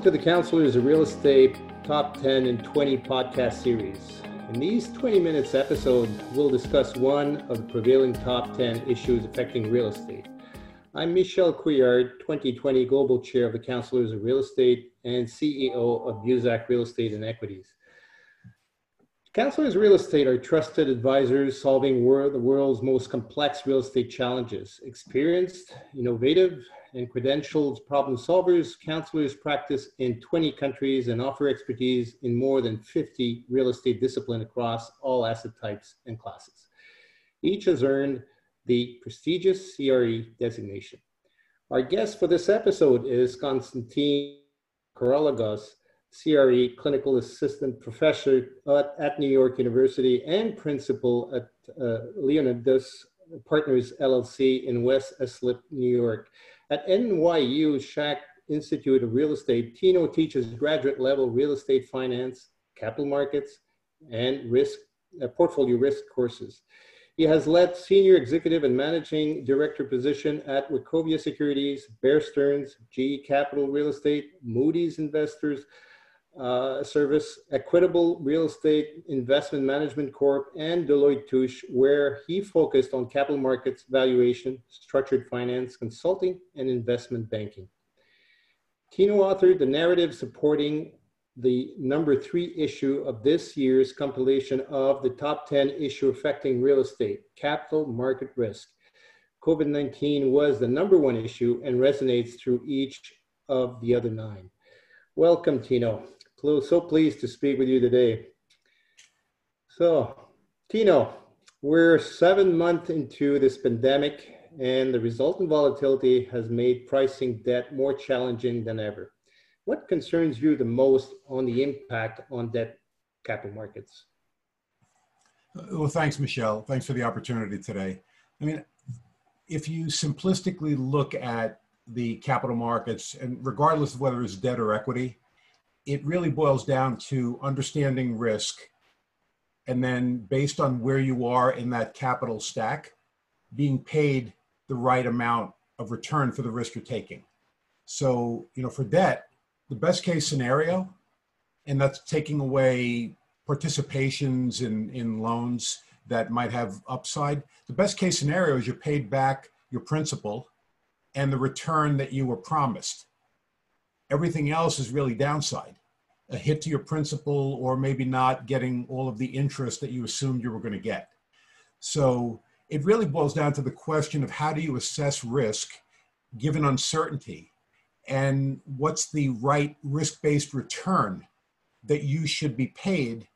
Welcome to the Counselors of Real Estate Top 10 and 20 podcast series. In these 20 minutes episode, we'll discuss one of the prevailing top 10 issues affecting real estate. I'm Michel Couillard, 2020 Global Chair of the Counselors of Real Estate and CEO of Busac Real Estate and Equities. Counselors of Real Estate are trusted advisors solving the world's most complex real estate challenges. Experienced, innovative, and credentialed problem solvers, counselors practice in 20 countries and offer expertise in more than 50 real estate disciplines across all asset types and classes. Each has earned the prestigious CRE designation. Our guest for this episode is Konstantin Korologos, CRE clinical assistant professor at, at, New York University and principal at uh, Leonidas Partners LLC in West Islip, New York. At NYU Schack Institute of Real Estate, Tino teaches graduate level real estate finance, capital markets, and risk uh, portfolio risk courses. He has led senior executive and managing director position at Wachovia Securities, Bear Stearns, GE Capital Real Estate, Moody's Investors, uh, Service, Equitable Real Estate Investment Management Corp, and Deloitte Touche, where he focused on capital markets valuation, structured finance, consulting, and investment banking. Tino authored the narrative supporting the number three issue of this year's compilation of the top 10 issue affecting real estate, capital market risk. COVID 19 was the number one issue and resonates through each of the other nine. Welcome, Tino so pleased to speak with you today. So, Tino, we're seven months into this pandemic, and the resultant volatility has made pricing debt more challenging than ever. What concerns you the most on the impact on debt capital markets? Well, thanks, Michel. Thanks for the opportunity today. I mean, if you simplistically look at the capital markets, and regardless of whether it's debt or equity, it really boils down to understanding risk and then based on where you are in that capital stack being paid the right amount of return for the risk you're taking. So you know for debt the best case scenario and that's taking away participations in in loans that might have upside the best case scenario is you're paid back your principal and the return that you were promised Everything else is really downside. A hit to your principal, or maybe not getting all of the interest that you assumed you were going to get. So it really boils down to the question of how do you assess risk given uncertainty and what's the right risk based return that you should be paid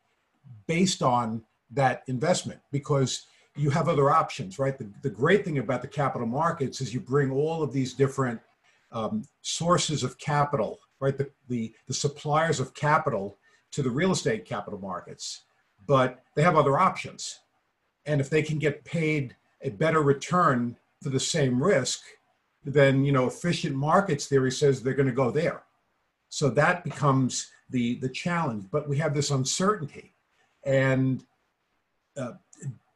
based on that investment because you have other options, right? The, the great thing about the capital markets is you bring all of these different um, sources of capital, right? The, the, the suppliers of capital to the real estate capital markets, but they have other options. And if they can get paid a better return for the same risk, then you know efficient markets theory says they're going to go there. So that becomes the the challenge. But we have this uncertainty, and uh,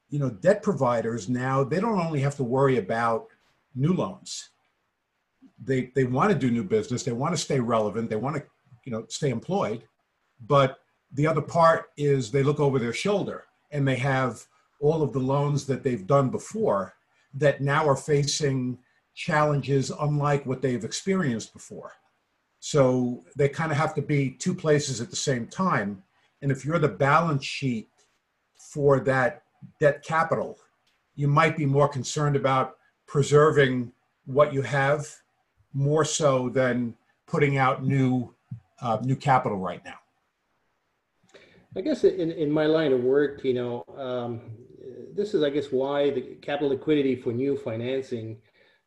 you know debt providers now they don't only have to worry about new loans they they want to do new business they want to stay relevant they want to you know stay employed but the other part is they look over their shoulder and they have all of the loans that they've done before that now are facing challenges unlike what they've experienced before. So they kind of have to be two places at the same time and if you're the balance sheet for that debt capital you might be more concerned about preserving what you have more so than putting out new uh, new capital right now. I guess in, in my line of work, you know, um, this is, I guess, why the capital liquidity for new financing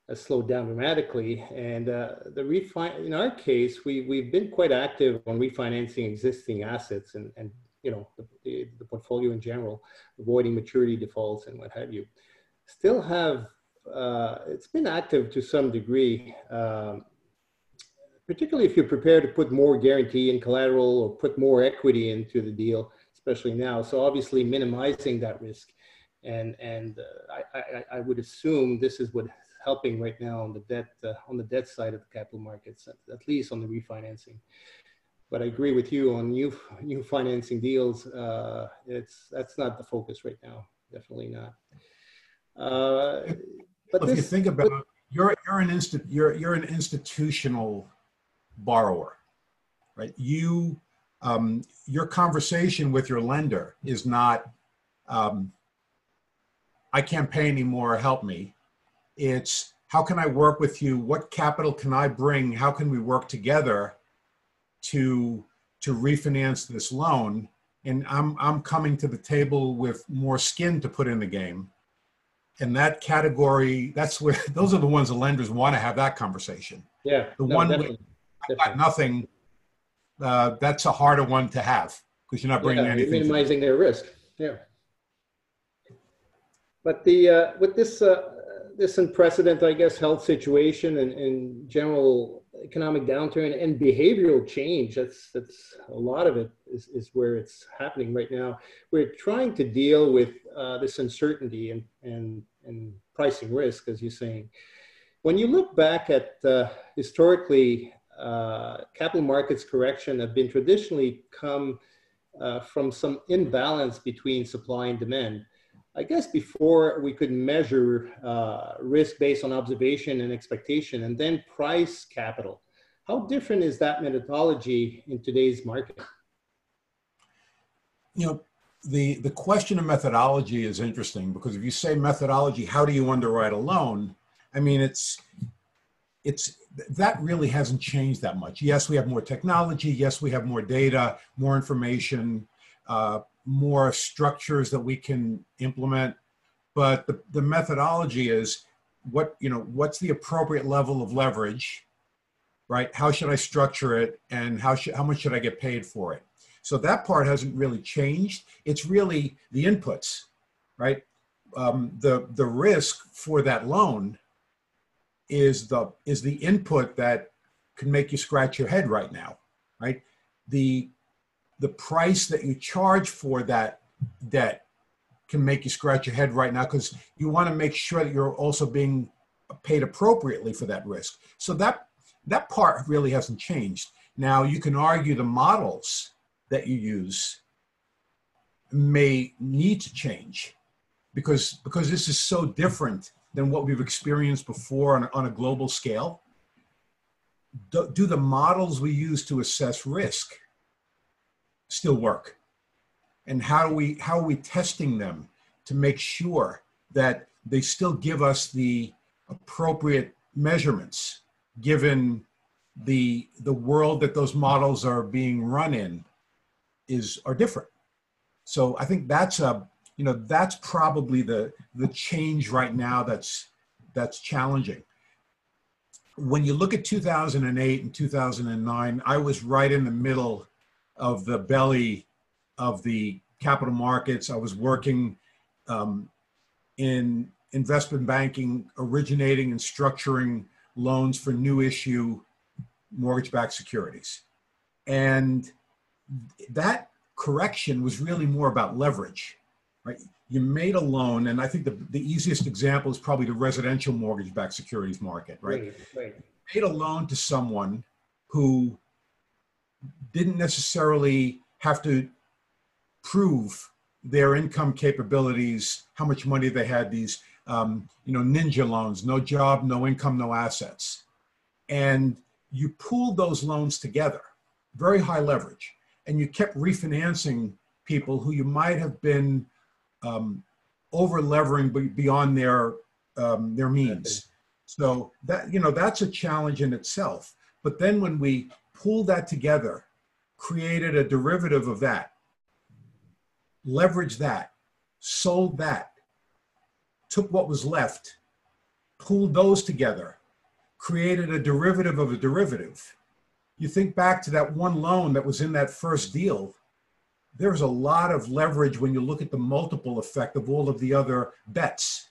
has slowed down dramatically. And uh, the refi- in our case, we, we've been quite active on refinancing existing assets and, and you know, the, the portfolio in general, avoiding maturity defaults and what have you. Still have uh, it's been active to some degree, um, particularly if you're prepared to put more guarantee and collateral or put more equity into the deal, especially now. So obviously minimizing that risk. And, and uh, I, I, I, would assume this is what's helping right now on the debt uh, on the debt side of the capital markets, at, least on the refinancing. But I agree with you on new new financing deals. Uh, it's that's not the focus right now. Definitely not. Uh, but if this, you think about but, you're you're an instant you're you're an institutional borrower, right? You um, your conversation with your lender is not um, I can't pay anymore, help me. It's how can I work with you? What capital can I bring? How can we work together to to refinance this loan? And I'm I'm coming to the table with more skin to put in the game. And that category, that's where those are the ones the lenders want to have that conversation. Yeah. The no, one definitely, with got nothing, uh, that's a harder one to have because you're not bringing yeah, anything. Minimizing their risk. Yeah. But the uh, with this uh, this unprecedented, I guess, health situation and, and general economic downturn and behavioral change, that's that's a lot of it is, is where it's happening right now. We're trying to deal with uh, this uncertainty and, and and pricing risk, as you're saying. When you look back at uh, historically, uh, capital markets correction have been traditionally come uh, from some imbalance between supply and demand I guess before we could measure uh, risk based on observation and expectation and then price capital. How different is that methodology in today's market? You know, the, the question of methodology is interesting because if you say methodology, how do you underwrite a loan? I mean, it's, it's, that really hasn't changed that much. Yes, we have more technology. Yes, we have more data, more information. Uh, more structures that we can implement. But the, the methodology is what you know what's the appropriate level of leverage right? How should i structure it and how should how much should i get paid for it? So that part hasn't really changed. It's really the inputs right? Um, the the risk for that loan is the is the input that can make you scratch your head right now right? The the price that you charge for that debt can make you scratch your head right now because you want to make sure that you're also being paid appropriately for that risk. So that that part really hasn't changed. Now you can argue the models that you use may need to change because because this is so different than what we've experienced before on a, on a global scale. Do, do the models we use to assess risk still work? And how we how are we testing them to make sure that they still give us the appropriate measurements given the the world that those models are being run in is are different. So I think that's a you know that's probably the the change right now that's that's challenging. When you look at 2008 and 2009, I was right in the middle of the belly of the capital markets. I was working um, in investment banking, originating and structuring loans for new issue mortgage backed securities. And that correction was really more about leverage, right? You made a loan, and I think the, the easiest example is probably the residential mortgage backed securities market, right? Right, right? Made a loan to someone who didn't necessarily have to prove their income capabilities, how much money they had, these um, you know ninja loans, no job, no income, no assets, and you pooled those loans together, very high leverage, and you kept refinancing people who you might have been um, over levering beyond their um, their means. So that you know that's a challenge in itself. But then when we pull that together created a derivative of that, leveraged that, sold that, took what was left, pooled those together, created a derivative of a derivative. You think back to that one loan that was in that first deal, there's a lot of leverage when you look at the multiple effect of all of the other bets.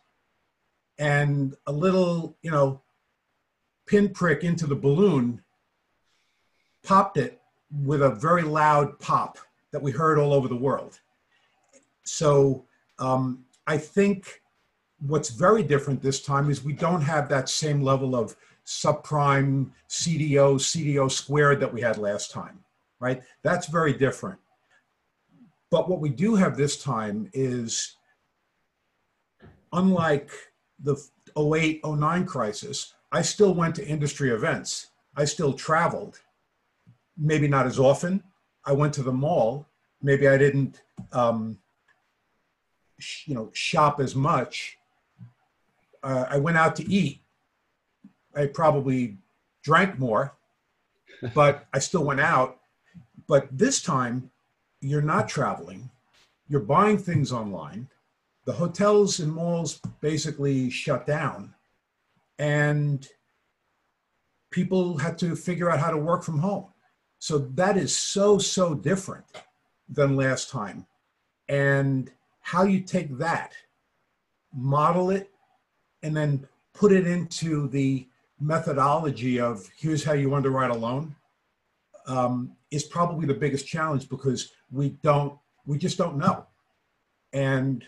And a little, you know, pinprick into the balloon popped it with a very loud pop that we heard all over the world. So um, I think what's very different this time is we don't have that same level of subprime CDO, CDO squared that we had last time, right? That's very different. But what we do have this time is, unlike the 08, 09 crisis, I still went to industry events. I still traveled, maybe not as often. I went to the mall. Maybe I didn't, um, sh- you know, shop as much. Uh, I went out to eat. I probably drank more, but I still went out. But this time, you're not traveling. You're buying things online. The hotels and malls basically shut down, and people had to figure out how to work from home. So that is so, so different than last time. And how you take that, model it, and then put it into the methodology of here's how you underwrite a loan um, is probably the biggest challenge because we don't, we just don't know. And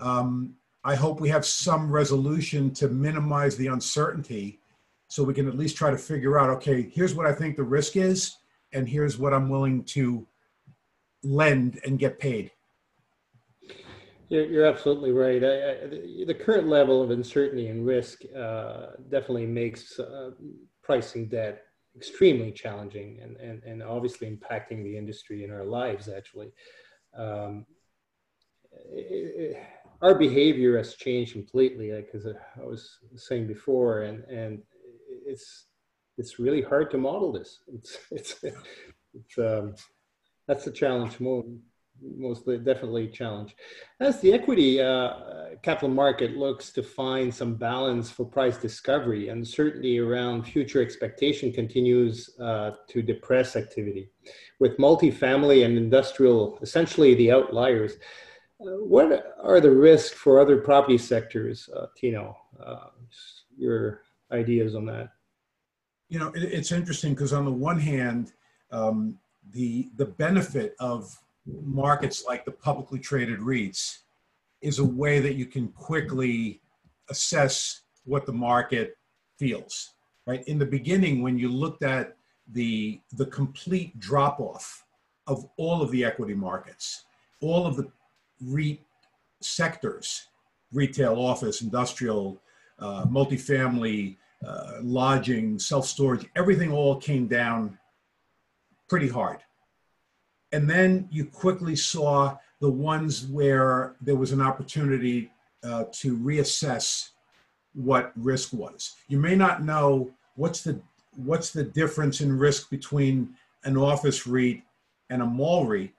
um, I hope we have some resolution to minimize the uncertainty so we can at least try to figure out okay, here's what I think the risk is, and here's what I'm willing to lend and get paid. You're, absolutely right. I, I, the current level of uncertainty and risk uh, definitely makes uh, pricing debt extremely challenging and, and, and obviously impacting the industry and our lives, actually. Um, it, it, our behavior has changed completely, like, I was saying before, and, and it's it's really hard to model this. It's it's it's um, that's the challenge more mostly definitely a challenge. As the equity uh, capital market looks to find some balance for price discovery, uncertainty around future expectation continues uh, to depress activity. With multifamily and industrial essentially the outliers, uh, what are the risks for other property sectors, uh, Tino? Uh, your ideas on that? You know, it, it's interesting because on the one hand, um, the the benefit of markets like the publicly traded REITs is a way that you can quickly assess what the market feels. Right in the beginning, when you looked at the the complete drop off of all of the equity markets, all of the REIT sectors, retail, office, industrial, uh, multifamily, uh, lodging, self storage, everything all came down pretty hard. And then you quickly saw the ones where there was an opportunity uh, to reassess what risk was. You may not know what's the what's the difference in risk between an office REIT and a mall REIT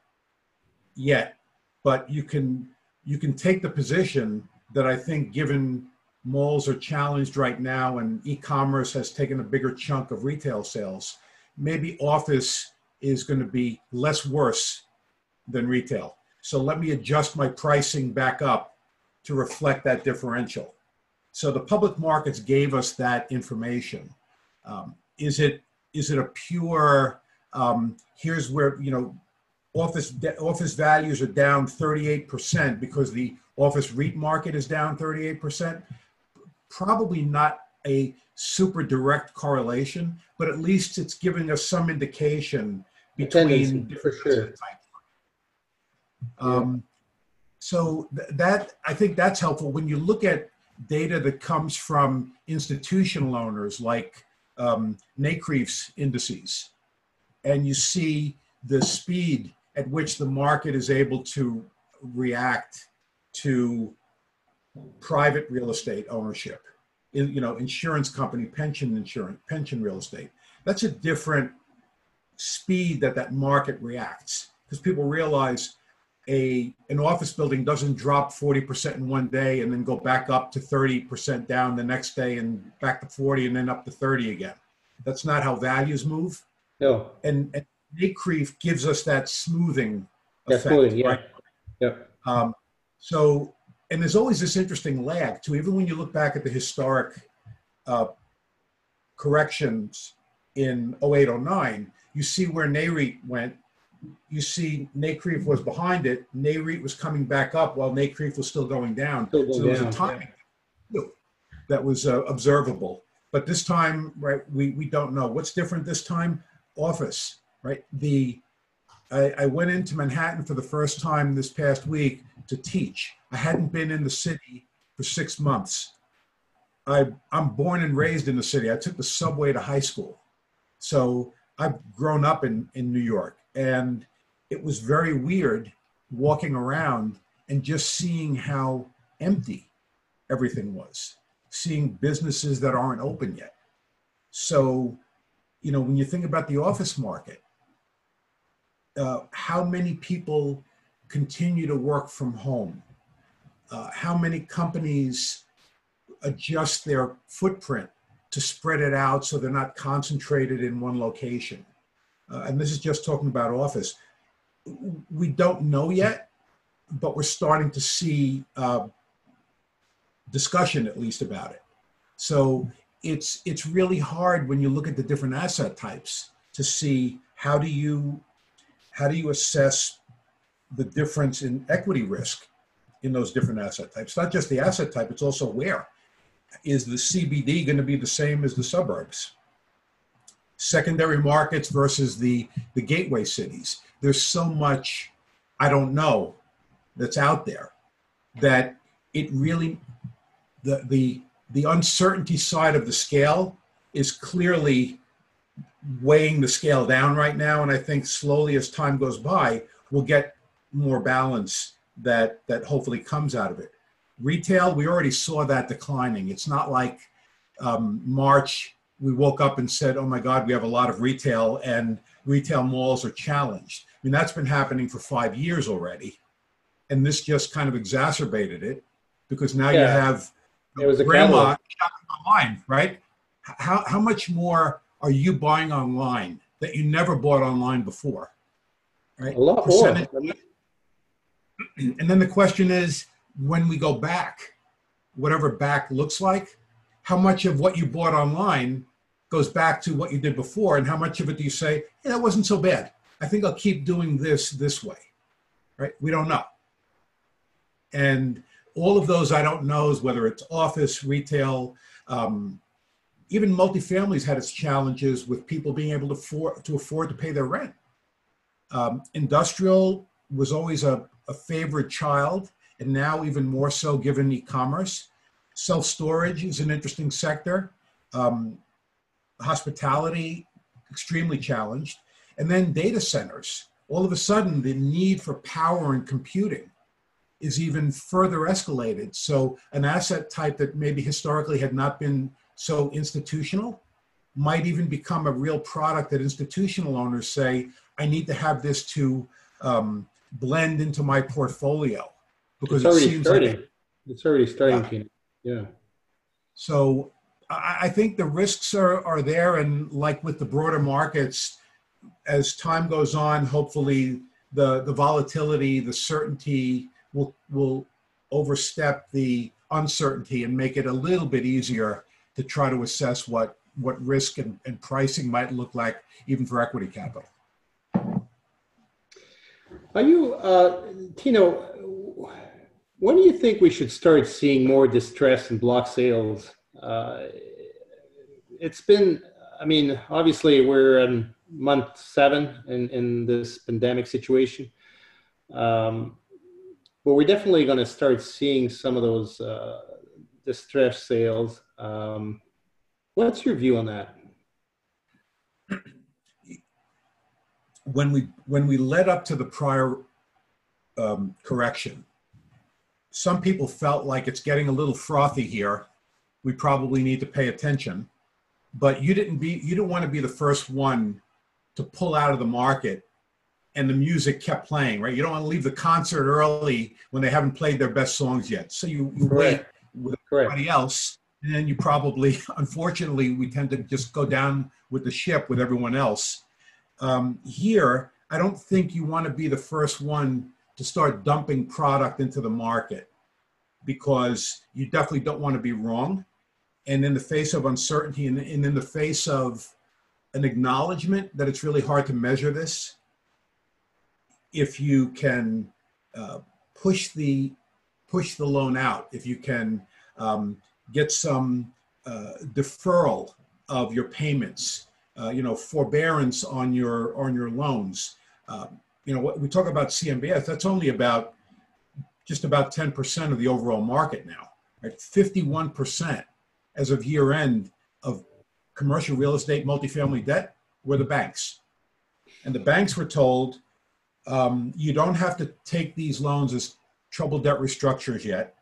yet, but you can you can take the position that I think given malls are challenged right now and e-commerce has taken a bigger chunk of retail sales maybe office is going to be less worse than retail. So let me adjust my pricing back up to reflect that differential. So the public markets gave us that information. Um, is it is it a pure um, here's where you know office office values are down 38% because the office REIT market is down 38% probably not a super direct correlation, but at least it's giving us some indication between different sure. Um, so th- that I think that's helpful when you look at data that comes from institutional owners like um, NCREIF's indices, and you see the speed at which the market is able to react to private real estate ownership, in, you know, insurance company, pension insurance, pension real estate. That's a different speed that that market reacts because people realize a an office building doesn't drop 40% in one day and then go back up to 30% down the next day and back to 40 and then up to 30 again. That's not how values move. No. And, and NCREIF gives us that smoothing effect. Smoothing, yeah. Right? Yeah. Um, so and there's always this interesting lag too. Even when you look back at the historic uh, corrections in 08, 09, you see where NAREIT went. You see NCREIF was behind it. NAREIT was coming back up while NCREIF was still going down. Still so there was down, a timing yeah. that was uh, observable. But this time, right, we, we don't know. What's different this time? Office, right? The I, I went into Manhattan for the first time this past week to teach. I hadn't been in the city for six months. I, I'm born and raised in the city. I took the subway to high school. So I've grown up in, in New York. And it was very weird walking around and just seeing how empty everything was, seeing businesses that aren't open yet. So, you know, when you think about the office market, uh, how many people continue to work from home? Uh, how many companies adjust their footprint to spread it out so they're not concentrated in one location? Uh, and this is just talking about office. We don't know yet, but we're starting to see uh, discussion at least about it. So it's it's really hard when you look at the different asset types to see how do you how do you assess the difference in equity risk in those different asset types? Not just the asset type, it's also where. Is the CBD going to be the same as the suburbs? Secondary markets versus the, the gateway cities. There's so much I don't know that's out there that it really, the, the, the uncertainty side of the scale is clearly weighing the scale down right now. And I think slowly as time goes by, we'll get more balance that that hopefully comes out of it. Retail, we already saw that declining. It's not like um, March we woke up and said, "Oh my God, we have a lot of retail and retail malls are challenged." I mean, that's been happening for five years already, and this just kind of exacerbated it because now yeah. you have it was grandma shopping online, right? How how much more are you buying online that you never bought online before? Right? A lot Percentage. more. And then the question is when we go back, whatever back looks like, how much of what you bought online goes back to what you did before, and how much of it do you say, yeah, that wasn't so bad? I think I'll keep doing this this way. Right? We don't know. And all of those I don't know is whether it's office, retail, um, even multifamilies had its challenges with people being able to afford to, afford to pay their rent. Um, industrial was always a, a favorite child, and now even more so given e-commerce. Self-storage is an interesting sector. Um, hospitality, extremely challenged. And then data centers. All of a sudden, the need for power and computing is even further escalated. So an asset type that maybe historically had not been so institutional might even become a real product that institutional owners say, I need to have this to um, blend into my portfolio because it's already it starting. Like, it's already starting. yeah. So I, I think the risks are, are there, and like with the broader markets, as time goes on, hopefully the the volatility, the certainty will will overstep the uncertainty and make it a little bit easier to try to assess what, what risk and, and pricing might look like even for equity capital. Are you, uh, Tino, when do you think we should start seeing more distress in block sales? Uh, it's been, I mean, obviously we're in month seven in, in this pandemic situation. Um, but we're definitely going to start seeing some of those uh, distress sales. Um, what's your view on that? When we when we led up to the prior um, correction, some people felt like it's getting a little frothy here. We probably need to pay attention. But you didn't be you didn't want to be the first one to pull out of the market and the music kept playing, right? You don't want to leave the concert early when they haven't played their best songs yet. So you, you wait with Correct. everybody else and then you probably, unfortunately, we tend to just go down with the ship with everyone else. Um, here, I don't think you want to be the first one to start dumping product into the market because you definitely don't want to be wrong. And in the face of uncertainty and, and in the face of an acknowledgement that it's really hard to measure this, if you can uh, push the push the loan out, if you can um, get some uh, deferral of your payments, uh, you know, forbearance on your on your loans. Uh, you know, what we talk about CMBS, that's only about just about 10% of the overall market now. Right? 51% as of year end of commercial real estate multifamily debt were the banks. And the banks were told um, you don't have to take these loans as troubled debt restructures yet.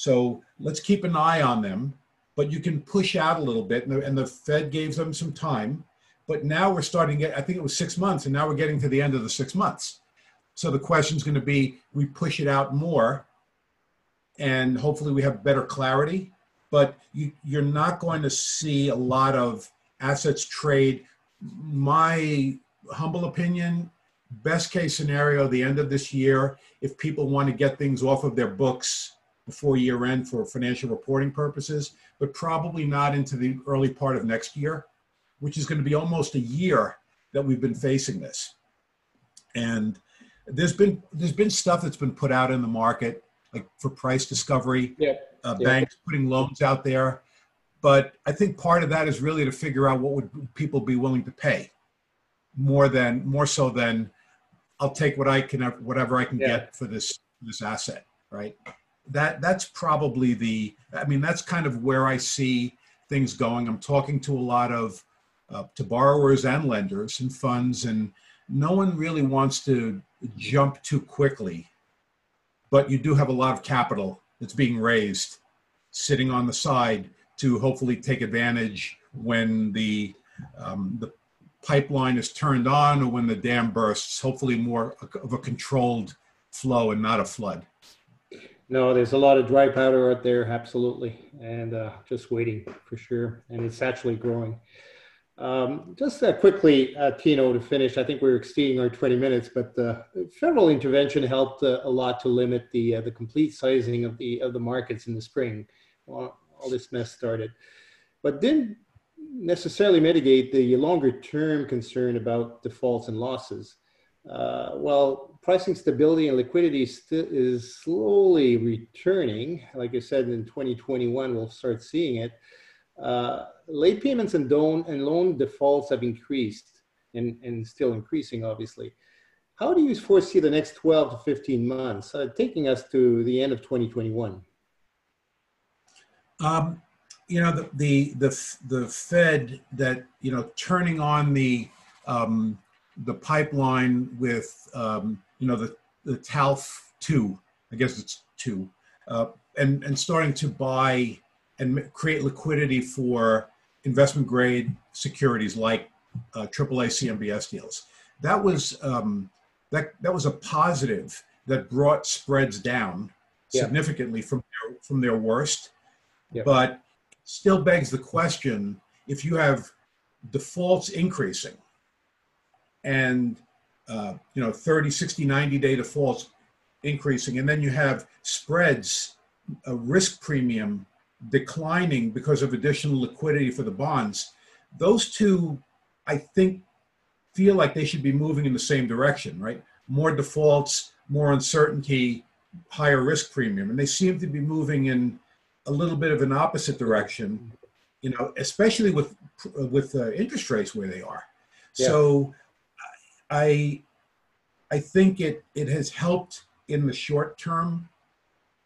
So let's keep an eye on them, but you can push out a little bit. And the, and the Fed gave them some time. But now we're starting to get, I think it was six months, and now we're getting to the end of the six months. So the question is going to be we push it out more, and hopefully we have better clarity. But you, you're not going to see a lot of assets trade. My humble opinion best case scenario, the end of this year, if people want to get things off of their books before year end for financial reporting purposes, but probably not into the early part of next year, which is going to be almost a year that we've been facing this. And there's been there's been stuff that's been put out in the market, like for price discovery, yeah. Uh, yeah. banks putting loans out there. But I think part of that is really to figure out what would people be willing to pay, more than more so than I'll take what I can, whatever I can yeah. get for this this asset, right? That that's probably the. I mean, that's kind of where I see things going. I'm talking to a lot of uh, to borrowers and lenders and funds, and no one really wants to jump too quickly. But you do have a lot of capital that's being raised, sitting on the side to hopefully take advantage when the um, the pipeline is turned on or when the dam bursts, hopefully more of a controlled flow and not a flood. No, there's a lot of dry powder out there, absolutely, and uh, just waiting for sure. And it's actually growing. Um, just uh, quickly, uh, Tino, to finish, I think we're exceeding our 20 minutes, but uh, federal intervention helped uh, a lot to limit the uh, the complete sizing of the of the markets in the spring. All, all this mess started, but didn't necessarily mitigate the longer term concern about defaults and losses. Uh, while pricing stability and liquidity st- is slowly returning, like I said, in 2021, we'll start seeing it. Uh, late payments and, don- and loan defaults have increased and, and still increasing, obviously. How do you foresee the next 12 to 15 months, uh, taking us to the end of 2021? Um, you know the, the the the Fed that you know turning on the um, the pipeline with um, you know the the TALF two, I guess it's two, uh, and and starting to buy and create liquidity for investment grade securities like uh, AAA CMBS deals. That was um, that that was a positive that brought spreads down yeah. significantly from their, from their worst. Yeah. But still begs the question if you have defaults increasing and uh, you know 30 60 90 day defaults increasing and then you have spreads a risk premium declining because of additional liquidity for the bonds those two i think feel like they should be moving in the same direction right more defaults more uncertainty higher risk premium and they seem to be moving in a little bit of an opposite direction, you know, especially with with uh, interest rates where they are. Yeah. So, I I think it it has helped in the short term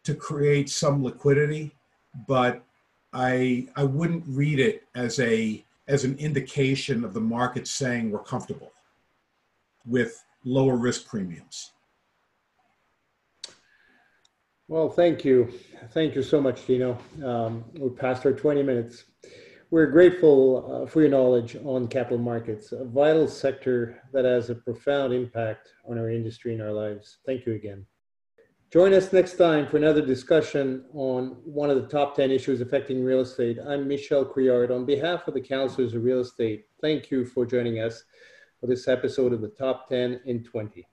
to create some liquidity, but I I wouldn't read it as a as an indication of the market saying we're comfortable with lower risk premiums. Well, thank you. Thank you so much, Tino. Um, we passed our 20 minutes. We're grateful uh, for your knowledge on capital markets, a vital sector that has a profound impact on our industry and our lives. Thank you again. Join us next time for another discussion on one of the top 10 issues affecting real estate. I'm Michel Couillard. On behalf of the Counselors of Real Estate, thank you for joining us for this episode of the Top 10 in 20.